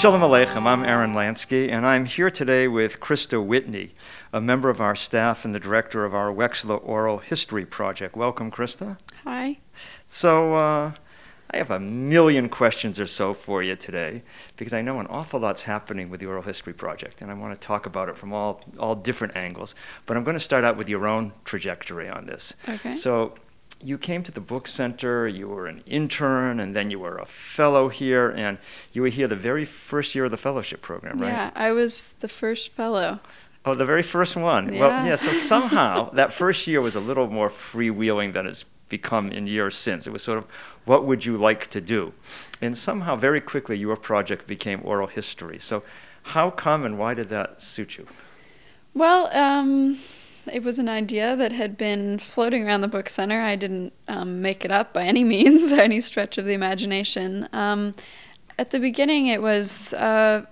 Shalom Aleichem, I'm Aaron Lansky, and I'm here today with Christa Whitney, a member of our staff and the director of our Wexler Oral History Project. Welcome, Christa. Hi. So, uh, I have a million questions or so for you today because I know an awful lot's happening with the Oral History Project, and I want to talk about it from all, all different angles. But I'm going to start out with your own trajectory on this. Okay. So, you came to the book center, you were an intern, and then you were a fellow here, and you were here the very first year of the fellowship program, right? Yeah, I was the first fellow. Oh, the very first one. Yeah. Well, yeah, so somehow that first year was a little more freewheeling than it's become in years since. It was sort of, what would you like to do? And somehow, very quickly, your project became oral history. So, how come and why did that suit you? Well, um, it was an idea that had been floating around the book center. I didn't um, make it up by any means, any stretch of the imagination. Um, at the beginning, it was uh,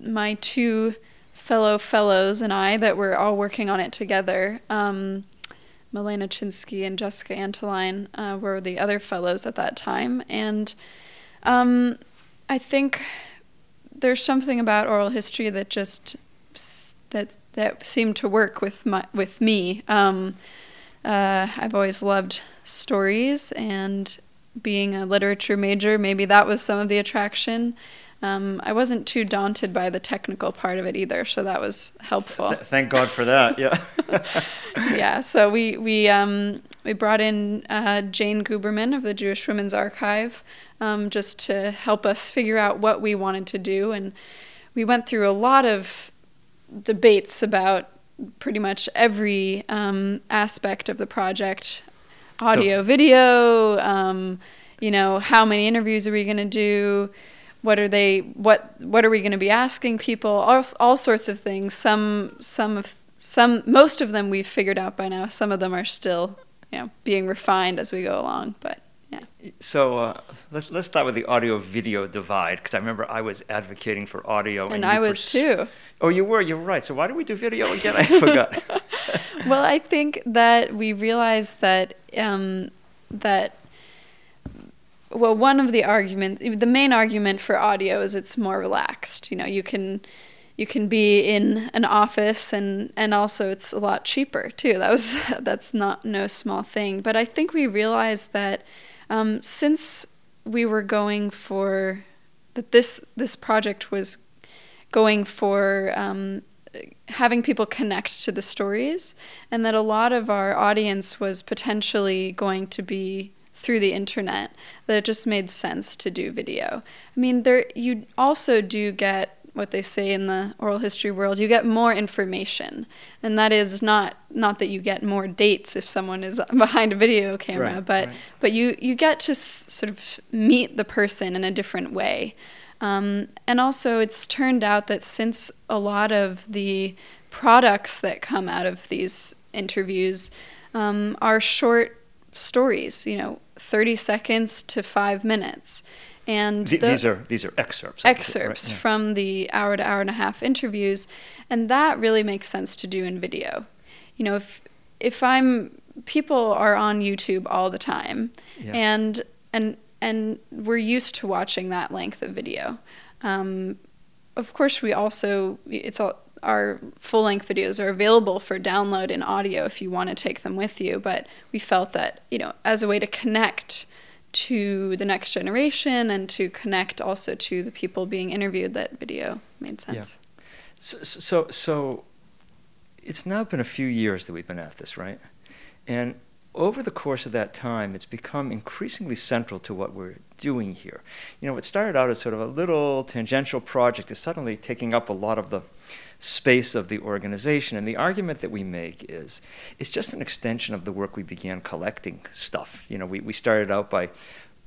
my two fellow fellows and I that were all working on it together. Um, Milena Chinsky and Jessica Antoline uh, were the other fellows at that time. And um, I think there's something about oral history that just that that seemed to work with my with me. Um, uh, I've always loved stories, and being a literature major, maybe that was some of the attraction. Um, I wasn't too daunted by the technical part of it either, so that was helpful. Th- thank God for that. Yeah. yeah. So we we um, we brought in uh, Jane Guberman of the Jewish Women's Archive um, just to help us figure out what we wanted to do, and we went through a lot of debates about pretty much every um, aspect of the project audio, So- video, um, you know, how many interviews are we going to do? What are they? What What are we going to be asking people? All, all sorts of things. Some some of some most of them we've figured out by now. Some of them are still you know being refined as we go along. But yeah, So uh, let's let's start with the audio video divide because I remember I was advocating for audio, and you I was pers- too. Oh, you were. You're right. So why did we do video again? I forgot. well, I think that we realized that um, that well, one of the arguments, the main argument for audio is it's more relaxed. You know, you can you can be in an office and and also it's a lot cheaper too. That was that's not no small thing. But I think we realized that um, since we were going for that this this project was going for um, having people connect to the stories, and that a lot of our audience was potentially going to be through the internet. That it just made sense to do video. I mean, there you also do get what they say in the oral history world. You get more information, and that is not not that you get more dates if someone is behind a video camera, Right, but right. but you you get to s- sort of meet the person in a different way. Um, and also, it's turned out that since a lot of the products that come out of these interviews um, are short stories, you know, 30 seconds to five minutes. And Th- the- these are these are excerpts. Think, right? excerpts from the hour to hour and a half interviews and that really makes sense to do in video you know if if i'm people are on youtube all the time Yeah. and and and we're used to watching that length of video um, of course we also it's all our full length videos are available for download in audio if you want to take them with you but we felt that you know as a way to connect to the next generation and to connect also to the people being interviewed that video made Yeah. sense So, so, so it's now been a few years that we've been at this, right? And over the course of that time, it's become increasingly central to what we're doing here. You know, it started out as sort of a little tangential project, is suddenly taking up a lot of the space of the organization. And the argument that we make is it's just an extension of the work we began collecting stuff. You know, we, we started out by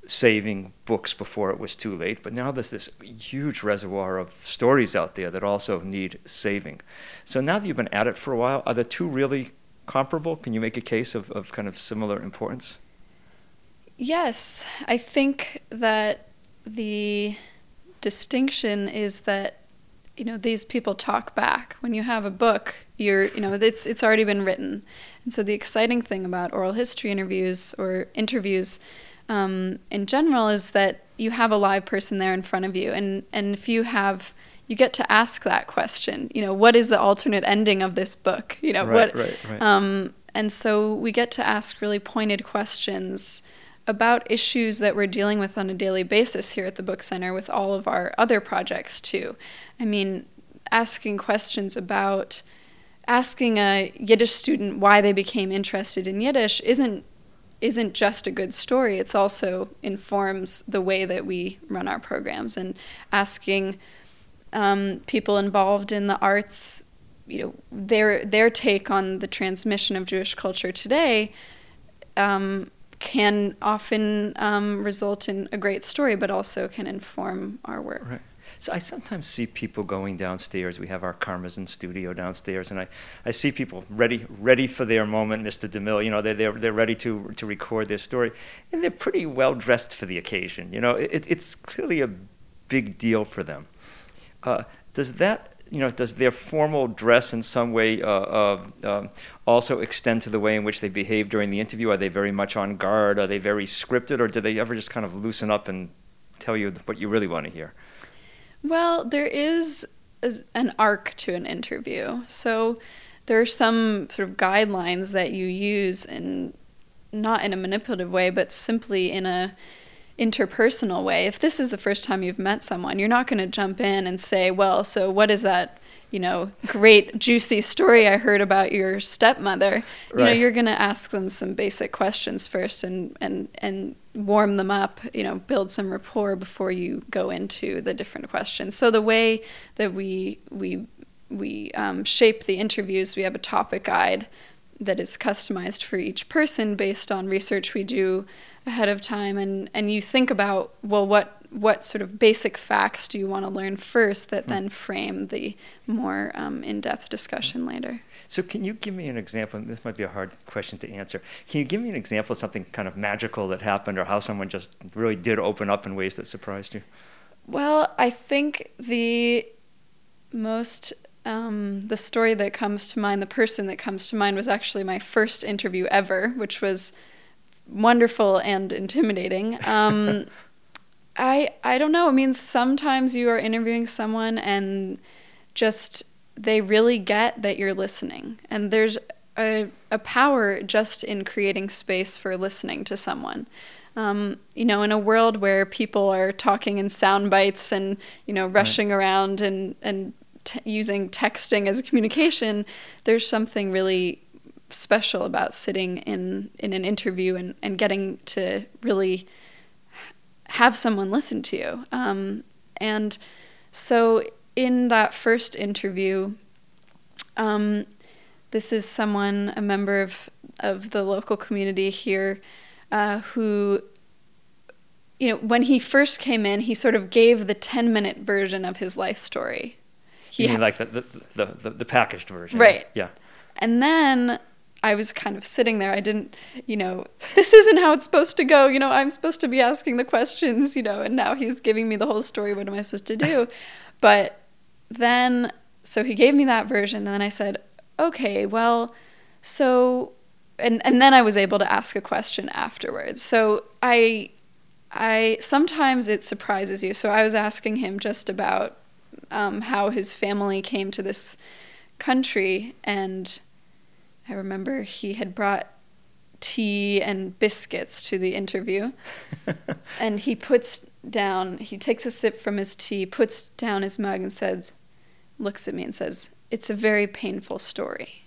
saving books before it was too late, but now there's this huge reservoir of stories out there that also need saving. So now that you've been at it for a while, are the two really comparable? Can you make a case of, of kind of similar importance? Yes, I think that the distinction is that you know these people talk back. When you have a book, you're you know it's it's already been written, and so the exciting thing about oral history interviews or interviews um, in general is that you have a live person there in front of you, and and if you have you get to ask that question. You know, what is the alternate ending of this book? You know, Right, what right, right. um, and so we get to ask really pointed questions about issues that we're dealing with on a daily basis here at the Book Center with all of our other projects too. I mean, asking questions about asking a Yiddish student why they became interested in Yiddish isn't isn't just a good story. It's also informs the way that we run our programs and asking um, people involved in the arts, you know, their their take on the transmission of Jewish culture today um, can often um, result in a great story, but also can inform our work. Right. So I sometimes see people going downstairs. We have our Karmazin studio downstairs, and I, I see people ready ready for their moment, Mr. DeMille. You know, they're, they're, they're ready to, to record their story, and they're pretty well dressed for the occasion. You know, it, it's clearly a big deal for them. Uh, does that, you know, does their formal dress in some way uh, uh, um, also extend to the way in which they behave during the interview? Are they very much on guard? Are they very scripted, or do they ever just kind of loosen up and tell you what you really want to hear? Well, there is an arc to an interview. So there are some sort of guidelines that you use in not in a manipulative way, but simply in a interpersonal way. If this is the first time you've met someone, you're not going to jump in and say, "Well, so what is that, you know, great juicy story I heard about your stepmother?" You know, you're going to ask them some basic questions first and and and warm them up, you know, build some rapport before you go into the different questions. So the way that we we we um, shape the interviews, we have a topic guide that is customized for each person based on research we do ahead of time, and and you think about well, what what sort of basic facts do you want to learn first that then frame the more um, in-depth discussion later. So, can you give me an example? and This might be a hard question to answer. Can you give me an example of something kind of magical that happened, or how someone just really did open up in ways that surprised you? Well, I think the most um, the story that comes to mind, the person that comes to mind, was actually my first interview ever, which was wonderful and intimidating. Um, I I don't know. I mean, sometimes you are interviewing someone and just they really get that you're listening, and there's a a power just in creating space for listening to someone. Um, you know, in a world where people are talking in sound bites and you know rushing around and and t- using texting as communication, there's something really special about sitting in in an interview and and getting to really have someone listen to you. Um, and so in that first interview, um, this is someone, a member of, of the local community here, uh, who, you know, when he first came in, he sort of gave the 10 minute version of his life story. He you mean ha- like the the, the, the, the packaged version? Right. Yeah. And then I was kind of sitting there. I didn't, you know, this isn't how it's supposed to go. You know, I'm supposed to be asking the questions, you know, and now he's giving me the whole story. What am I supposed to do? but then, so he gave me that version, and then I said, okay, well, so, and, and then I was able to ask a question afterwards. So I, I, sometimes it surprises you. So I was asking him just about um, how his family came to this country and I remember he had brought tea and biscuits to the interview. and he puts down, he takes a sip from his tea, puts down his mug, and says, looks at me and says, It's a very painful story.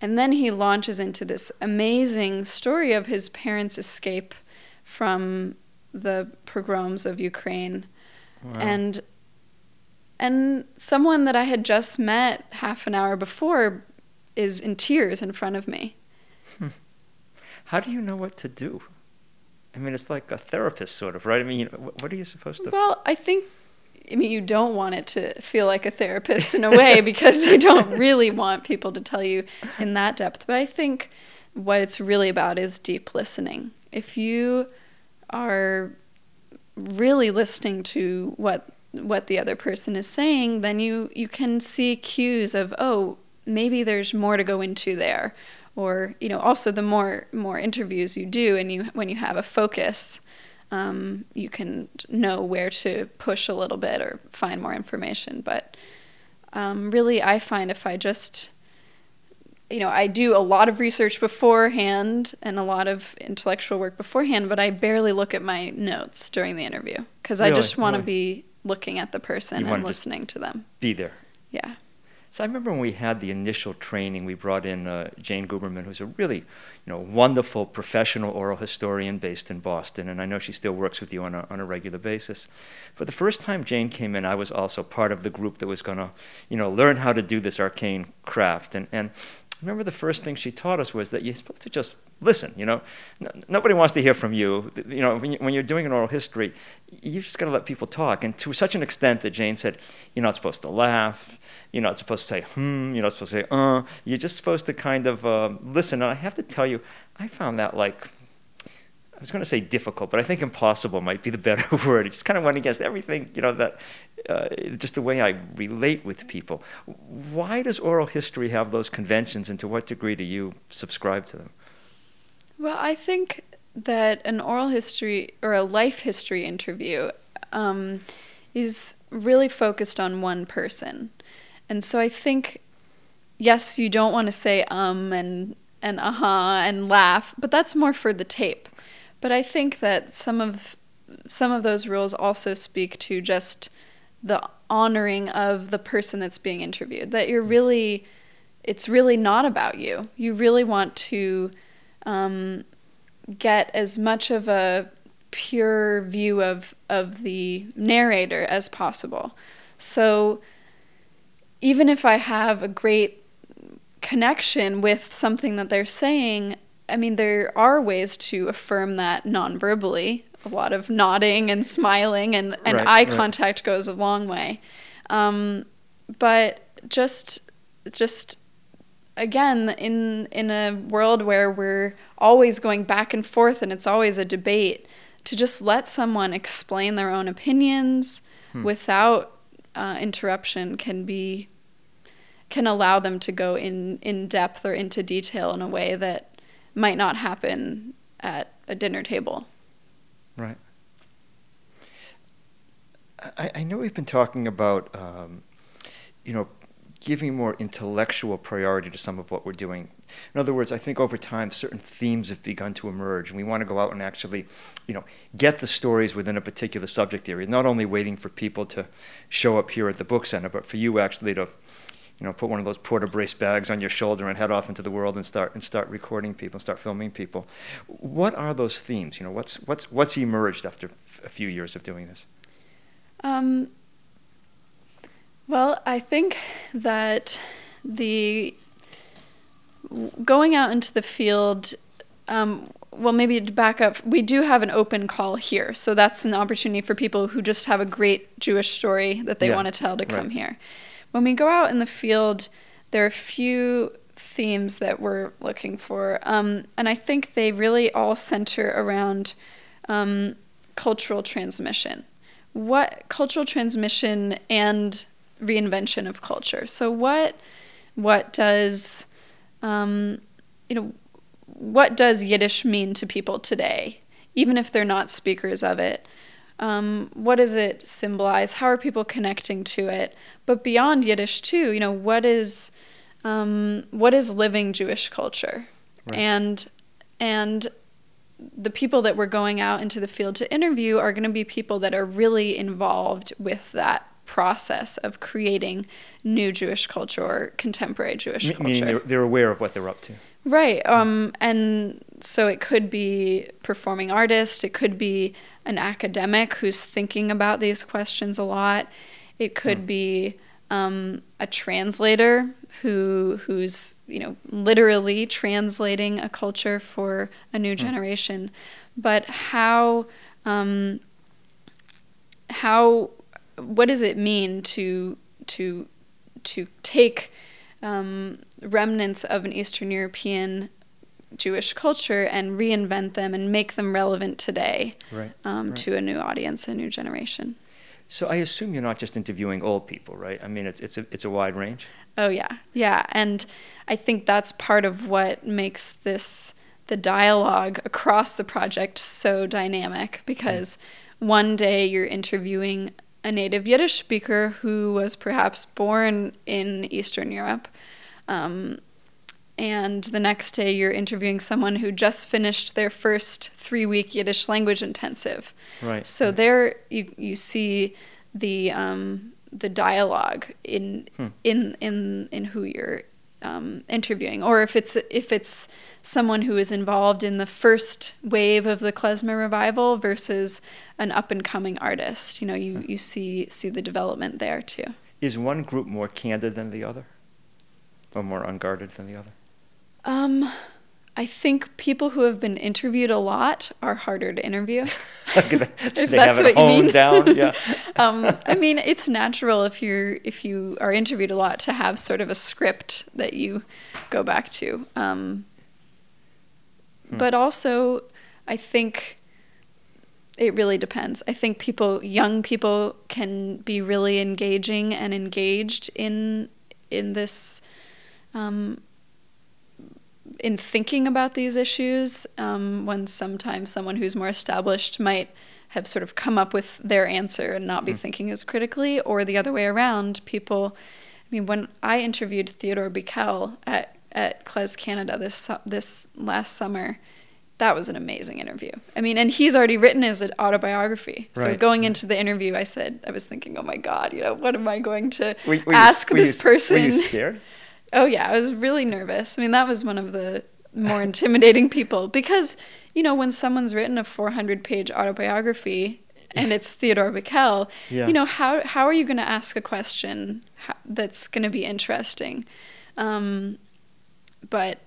And then he launches into this amazing story of his parents' escape from the pogroms of Ukraine. Wow. And and someone that I had just met half an hour before is in tears in front of me. Hmm. How do you know what to do? I mean, it's like a therapist, sort of, right? I mean, you know, what are you supposed to? Well, I think I mean you don't want it to feel like a therapist in a way because you don't really want people to tell you in that depth. But I think what it's really about is deep listening. If you are really listening to what what the other person is saying, then you you can see cues of oh maybe there's more to go into there, or you know also the more more interviews you do and you when you have a focus um, you can know where to push a little bit or find more information but um, really i find if i just you know i do a lot of research beforehand and a lot of intellectual work beforehand but i barely look at my notes during the interview because Really? i just want to Really? be looking at the person You and listening to them Be there. yeah So I remember when we had the initial training, we brought in uh, Jane Guberman, who's a really, you know, wonderful professional oral historian based in Boston, and I know she still works with you on a, on a regular basis. But the first time Jane came in, I was also part of the group that was going to, you know, learn how to do this arcane craft. And, and remember the first thing she taught us was that you're supposed to just listen, you know. N- nobody wants to hear from you. You know, when, you, you're doing an oral history, you just got to let people talk. And to such an extent that Jane said, you're not supposed to laugh. You're not supposed to say, hmm. You're not supposed to say, uh. You're just supposed to kind of uh, listen. And I have to tell you, I found that like, was going to say difficult, but I think impossible might be the better word. It just kind of went against everything, you know, that uh, just the way I relate with people. Why does oral history have those conventions, and to what degree do you subscribe to them? Well, I think that an oral history or a life history interview um, is really focused on one person. And so I think, yes, you don't want to say um and, and uh huh and laugh, but that's more for the tape. But I think that some of some of those rules also speak to just the honoring of the person that's being interviewed. That you're really, it's really not about you. You really want to um, get as much of a pure view of of the narrator as possible. So even if I have a great connection with something that they're saying, I mean there are ways to affirm that non-verbally. A lot of nodding and smiling and, and Right, eye right. contact goes a long way. Um, but just just again in in a world where we're always going back and forth and it's always a debate to just let someone explain their own opinions Hmm. without uh, interruption can be can allow them to go in in depth or into detail in a way that might not happen at a dinner table. Right. I, I know we've been talking about, um, you know, giving more intellectual priority to some of what we're doing. In other words, I think over time certain themes have begun to emerge, and we want to go out and actually, you know, get the stories within a particular subject area. Not only waiting for people to show up here at the book center, but for you actually to, you know, put one of those PortaBrace bags on your shoulder and head off into the world and start and start recording people, start filming people. What are those themes? You know, what's what's what's emerged after a few years of doing this? Um, well, I think that the going out into the field. Um, well, maybe to back up, we do have an open call here, so that's an opportunity for people who just have a great Jewish story that they Yeah, want to tell to come right. here. When we go out in the field, there are a few themes that we're looking for, um, and I think they really all center around um, cultural transmission what cultural transmission and reinvention of culture. So what what does um, you know what does Yiddish mean to people today, even if they're not speakers of it? Um, what does it symbolize? How are people connecting to it? But beyond Yiddish too, you know, what is um, what is living Jewish culture? Right. And and the people that we're going out into the field to interview are going to be people that are really involved with that process of creating new Jewish culture or contemporary Jewish Me- culture. Meaning they're, they're aware of what they're up to. Right. Um, and so it could be performing artist. It could be an academic who's thinking about these questions a lot. It could Hmm. be um, a translator who who's you know literally translating a culture for a new generation. But how um, how what does it mean to to to take um, remnants of an Eastern European Jewish culture and reinvent them and make them relevant today Right. um, right. to a new audience, a new generation. So I assume you're not just interviewing old people, right? I mean, it's it's a it's a wide range. Oh yeah, yeah, and I think that's part of what makes this the dialogue across the project so dynamic because mm. one day you're interviewing a native Yiddish speaker who was perhaps born in Eastern Europe. Um, and the next day you're interviewing someone who just finished their first three week Yiddish language intensive. Right. So right. there you you see the um, the dialogue in hmm. in in in who you're um, interviewing, or if it's if it's someone who is involved in the first wave of the klezmer revival versus an up and coming artist. You know, you, hmm. you see see the development there too. Is one group more candid than the other, or more unguarded than the other? Um, I think people who have been interviewed a lot are harder to interview. if that's what you mean. down, yeah. um, I mean, it's natural if you're if you are interviewed a lot to have sort of a script that you go back to. Um, hmm. But also, I think it really depends. I think people, young people, can be really engaging and engaged in in this um, in thinking about these issues um, when sometimes someone who's more established might have sort of come up with their answer and not be mm. thinking as critically, or the other way around. People, I mean, when I interviewed Theodore Bikel at at KlezKanada this this last summer, that was an amazing interview. I mean, and he's already written his autobiography. So right. going into the interview, I said, I was thinking, oh my God, you know, what am I going to were, were ask you, this you, person? Were you scared? Oh yeah, I was really nervous. I mean, that was one of the more intimidating people because you know when someone's written a 400 page autobiography and it's Theodore Bikel, yeah. you know how how are you going to ask a question that's going to be interesting? Um, but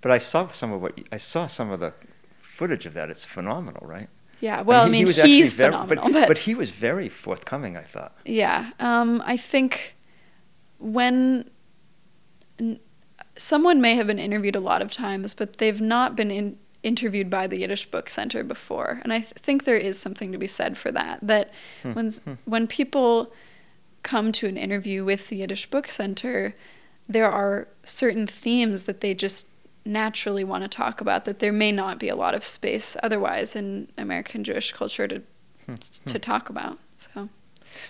but I saw some of what I saw some of the footage of that. It's phenomenal, right? Yeah, well, I mean, I mean he he's very, phenomenal, but, but, he was very forthcoming. I thought. Yeah, um, I think when someone may have been interviewed a lot of times, but they've not been in, interviewed by the Yiddish Book Center before, and I th- think there is something to be said for that. That hmm. when hmm. when people come to an interview with the Yiddish Book Center, there are certain themes that they just naturally want to talk about that there may not be a lot of space otherwise in American Jewish culture to hmm. to hmm. talk about. So.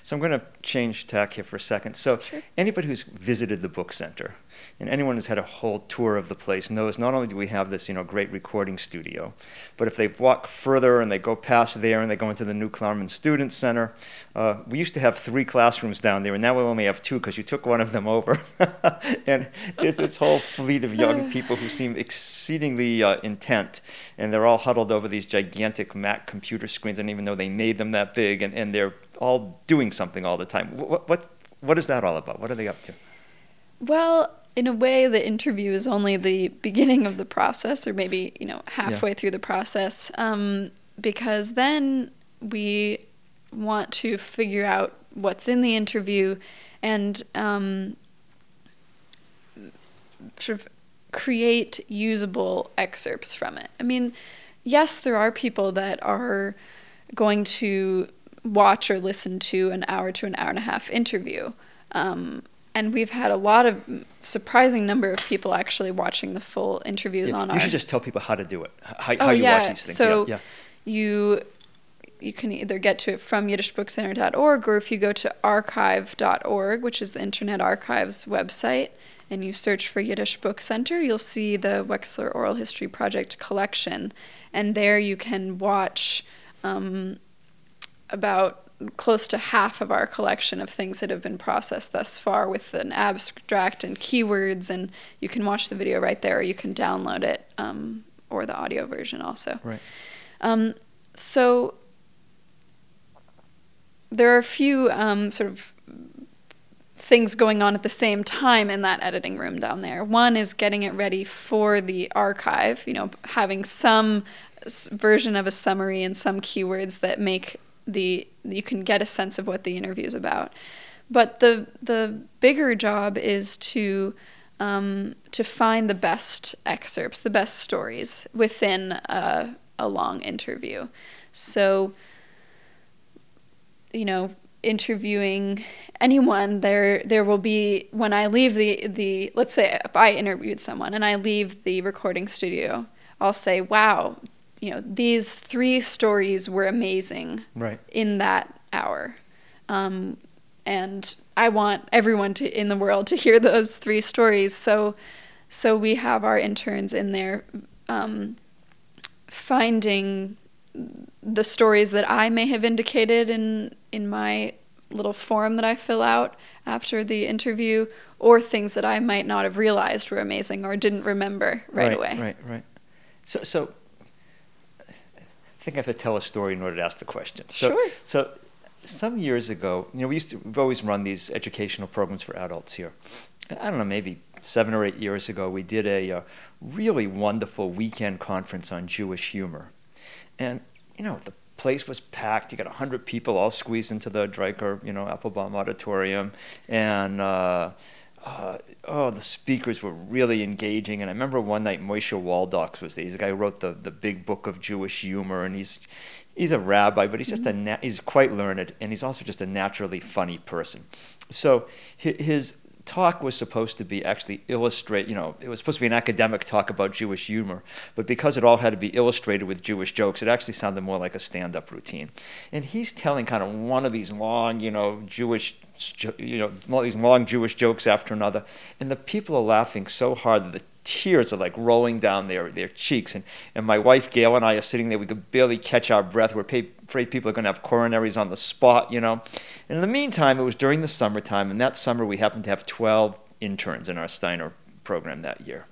So I'm going to change tack here for a second. So sure. anybody who's visited the book center, and anyone who's had a whole tour of the place knows not only do we have this you know great recording studio, but if they walk further and they go past there and they go into the new Klarman Student Center, uh, we used to have three classrooms down there, and now we only have two because you took one of them over. and it's this whole fleet of young people who seem exceedingly uh, intent, and they're all huddled over these gigantic Mac computer screens. Don't even know they made them that big, and, and they're all doing something all the time. What, what, what is that all about? What are they up to? Well, in a way, the interview is only the beginning of the process, or maybe you know halfway yeah. through the process, um, because then we want to figure out what's in the interview and um, sort of create usable excerpts from it. I mean, yes, there are people that are going to watch or listen to an hour to an hour and a half interview. Um, and we've had a lot of surprising number of people actually watching the full interviews yeah, on you our. You should just tell people how to do it. How, oh, how you yeah. watch these things. So yeah. you you can either get to it from yiddishbookcenter.org or if you go to archive.org, which is the Internet Archive's website, and you search for Yiddish Book Center, you'll see the Wexler Oral History Project collection. And there you can watch um, about close to half of our collection of things that have been processed thus far with an abstract and keywords and you can watch the video right there or you can download it um, or the audio version also. Right. Um, so there are a few um, sort of things going on at the same time in that editing room down there. One is getting it ready for the archive you know having some version of a summary and some keywords that make the you can get a sense of what the interview is about. But the the bigger job is to um, to find the best excerpts, the best stories within a, a long interview. So, you know, interviewing anyone, there there will be when I leave the the let's say if I interviewed someone and I leave the recording studio, I'll say, "Wow, you know, these three stories were amazing Right. in that hour." Um, and I want everyone to in the world to hear those three stories. So, so we have our interns in there um, finding the stories that I may have indicated in in my little form that I fill out after the interview, or things that I might not have realized were amazing or didn't remember right, away. Right, right. So, so think I have to tell a story in order to ask the question. So, Sure. So, some years ago, you know, we used to we've always run these educational programs for adults here. I don't know, maybe seven or eight years ago, we did a, uh really wonderful weekend conference on Jewish humor, and you know the place was packed. You got hundred people all squeezed into the Driker, you know, Applebaum Auditorium, and. Uh, uh, oh, the speakers were really engaging. And I remember one night Moshe Waldoks was there. He's the guy who wrote the, the big book of Jewish humor, and he's he's a rabbi, but he's just a na- he's quite learned, and he's also just a naturally funny person. So his talk was supposed to be actually illustrate, you know, it was supposed to be an academic talk about Jewish humor, but because it all had to be illustrated with Jewish jokes, it actually sounded more like a stand-up routine. And he's telling kind of one of these long, you know, Jewish you know, all these long Jewish jokes after another, and the people are laughing so hard that the tears are like rolling down their, their cheeks. And, and my wife Gail and I are sitting there, we could barely catch our breath. We're afraid people are going to have coronaries on the spot, you know. And in the meantime, it was during the summertime, and that summer we happened to have 12 interns in our Steiner program that year.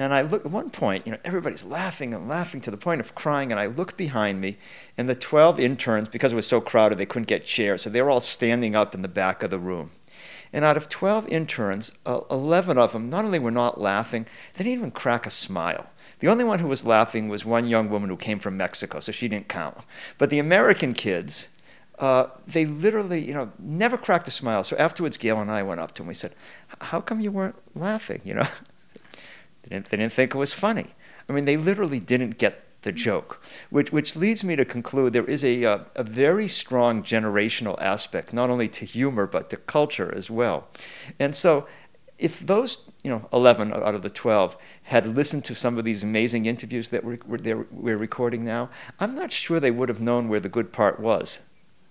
And I look at one point, you know, everybody's laughing and laughing to the point of crying. And I look behind me, and the 12 interns, because it was so crowded, they couldn't get chairs. So they were all standing up in the back of the room. And out of 12 interns, uh, 11 of them not only were not laughing, they didn't even crack a smile. The only one who was laughing was one young woman who came from Mexico, so she didn't count. But the American kids, uh, they literally, you know, never cracked a smile. So afterwards, Gail and I went up to them. We said, "How come you weren't laughing?" You know, they didn't, they didn't think it was funny. I mean, they literally didn't get the joke, which, which leads me to conclude there is a, uh, a very strong generational aspect, not only to humor, but to culture as well. And so, if those you know 11 out of the 12 had listened to some of these amazing interviews that we're, we're, we're recording now, I'm not sure they would have known where the good part was.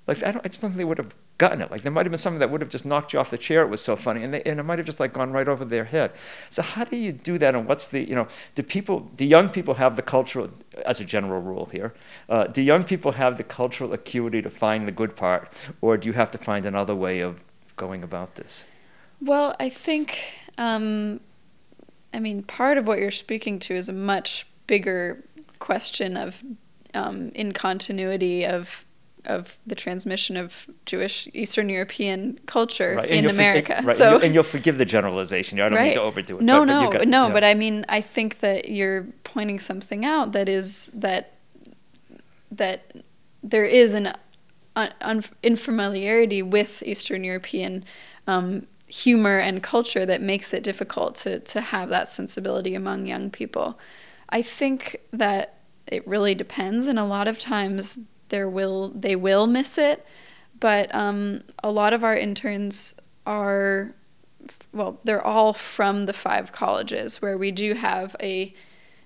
Like I, don't, I just don't think they would have gotten it. Like there might have been something that would have just knocked you off the chair. It was so funny, and, they, and it might have just like gone right over their head. So how do you do that? And what's the you know? Do people, do young people have the cultural, as a general rule here, uh, do young people have the cultural acuity to find the good part, or do you have to find another way of going about this? Well, I think, um, I mean, part of what you're speaking to is a much bigger question of um, of of the transmission of Jewish Eastern European culture Right, in for- America. and- right, so, and you'll- and you'll forgive the generalization. I don't mean to overdo it. No, but- but you no, got- no. yeah. But I mean, I think that you're pointing something out that is that that there is an un, un, infamiliarity with Eastern European um, humor and culture that makes it difficult to to have that sensibility among young people. I think that it really depends, and a lot of times there will they will miss it, but um, a lot of our interns are well, they're all from the five colleges where we do have a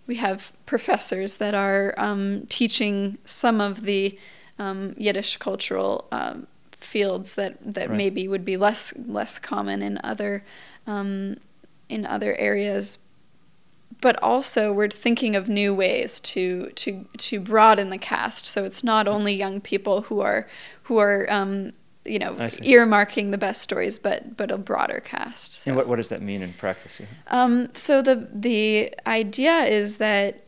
we have professors that are um, teaching some of the um, Yiddish cultural um, fields that, that Right. maybe would be less less common in other um, in other areas. But also, we're thinking of new ways to to to broaden the cast. So it's not only young people who are who are um, you know earmarking the best stories, but but a broader cast. So. And what, what does that mean in practice? Um, so the the idea is that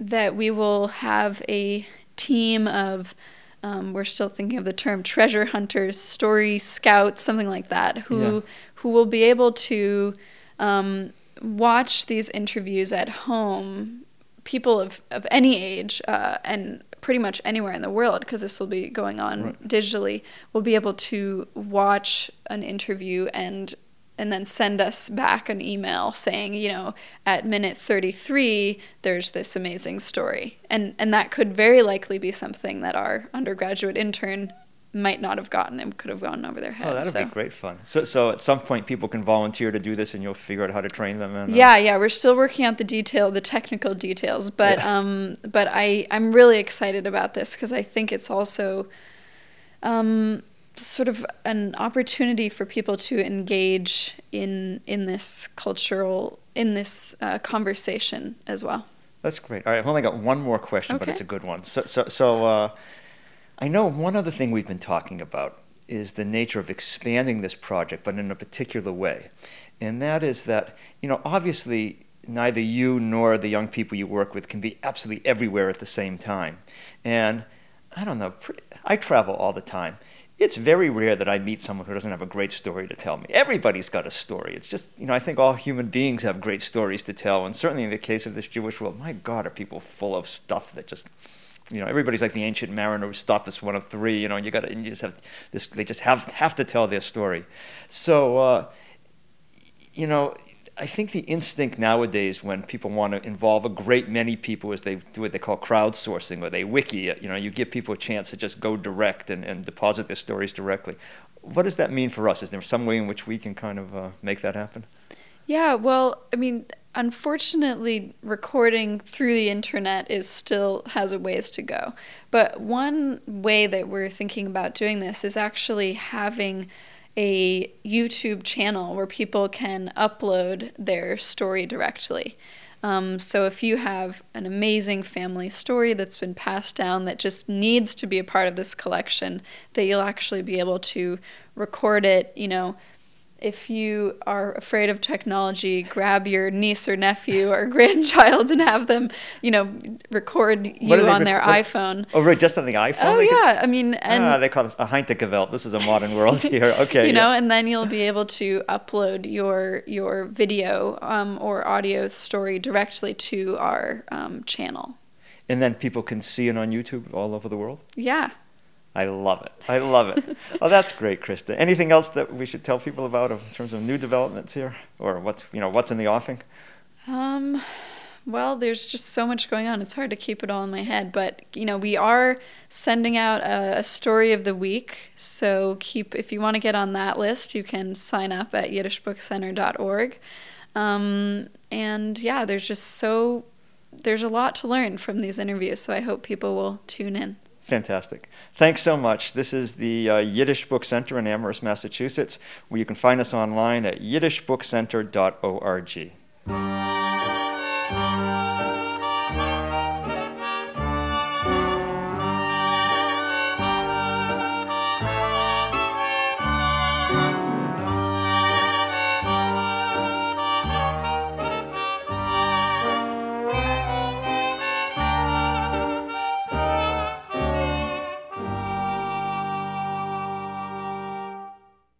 that we will have a team of um, we're still thinking of the term treasure hunters, story scouts, something like that, who Yeah. who will be able to um, watch these interviews at home. People of, of any age uh, and pretty much anywhere in the world, because this will be going on Right. digitally, will be able to watch an interview and and then send us back an email saying, you know, at minute 33, there's this amazing story. And, and that could very likely be something that our undergraduate intern might not have gotten it could have gone over their head. Oh, that'd so. be great fun. So, so at some point, people can volunteer to do this, and you'll figure out how to train them. And, uh, Yeah, yeah, we're still working out the detail, the technical details, but Yeah. um, but I I'm really excited about this because I think it's also, um, sort of an opportunity for people to engage in in this cultural in this uh, conversation as well. That's great. All right, I've only got one more question, but it's a good one. So, so, so uh, I know one other thing we've been talking about is the nature of expanding this project, but in a particular way, and that is that you know obviously neither you nor the young people you work with can be absolutely everywhere at the same time, and I don't know. I travel all the time. It's very rare that I meet someone who doesn't have a great story to tell me. Everybody's got a story. It's just, you know, I think all human beings have great stories to tell. And certainly in the case of this Jewish world, my God, are people full of stuff that just, you know, everybody's like the ancient mariner who stopped this one of three. You know, and you got to, you just have this. They just have have to tell their story. So, uh, you know, I think the instinct nowadays when people want to involve a great many people is they do what they call crowdsourcing or they wiki it. You know, you give people a chance to just go direct and, and deposit their stories directly. What does that mean for us? Is there some way in which we can kind of uh, make that happen? Yeah, well, I mean, unfortunately, recording through the internet is still has a ways to go. But one way that we're thinking about doing this is actually having a YouTube channel where people can upload their story directly. Um, so if you have an amazing family story that's been passed down that just needs to be a part of this collection, that you'll actually be able to record it, you know, if you are afraid of technology, grab your niece or nephew or grandchild and have them, you know, record you on their what- iPhone. Oh, right, just on the iPhone? Oh They could- yeah, I mean, and ah, they call this a Heintekevelt. This is a modern world here. Okay. you yeah. know, and then you'll be able to upload your your video um, or audio story directly to our um, channel. And then people can see it on YouTube all over the world? Yeah. I love it. I love it. oh, that's great, Christa. Anything else that we should tell people about in terms of new developments here, or what's you know what's in the offing? Um, well, there's just so much going on. It's hard to keep it all in my head, but you know, we are sending out a, a story of the week. So keep if you want to get on that list, you can sign up at yiddishbookcenter.org. Um, and yeah, there's just so there's a lot to learn from these interviews. So I hope people will tune in. Fantastic. Thanks so much. This is the uh, Yiddish Book Center in Amherst, Massachusetts, where you can find us online at yiddishbookcenter.org.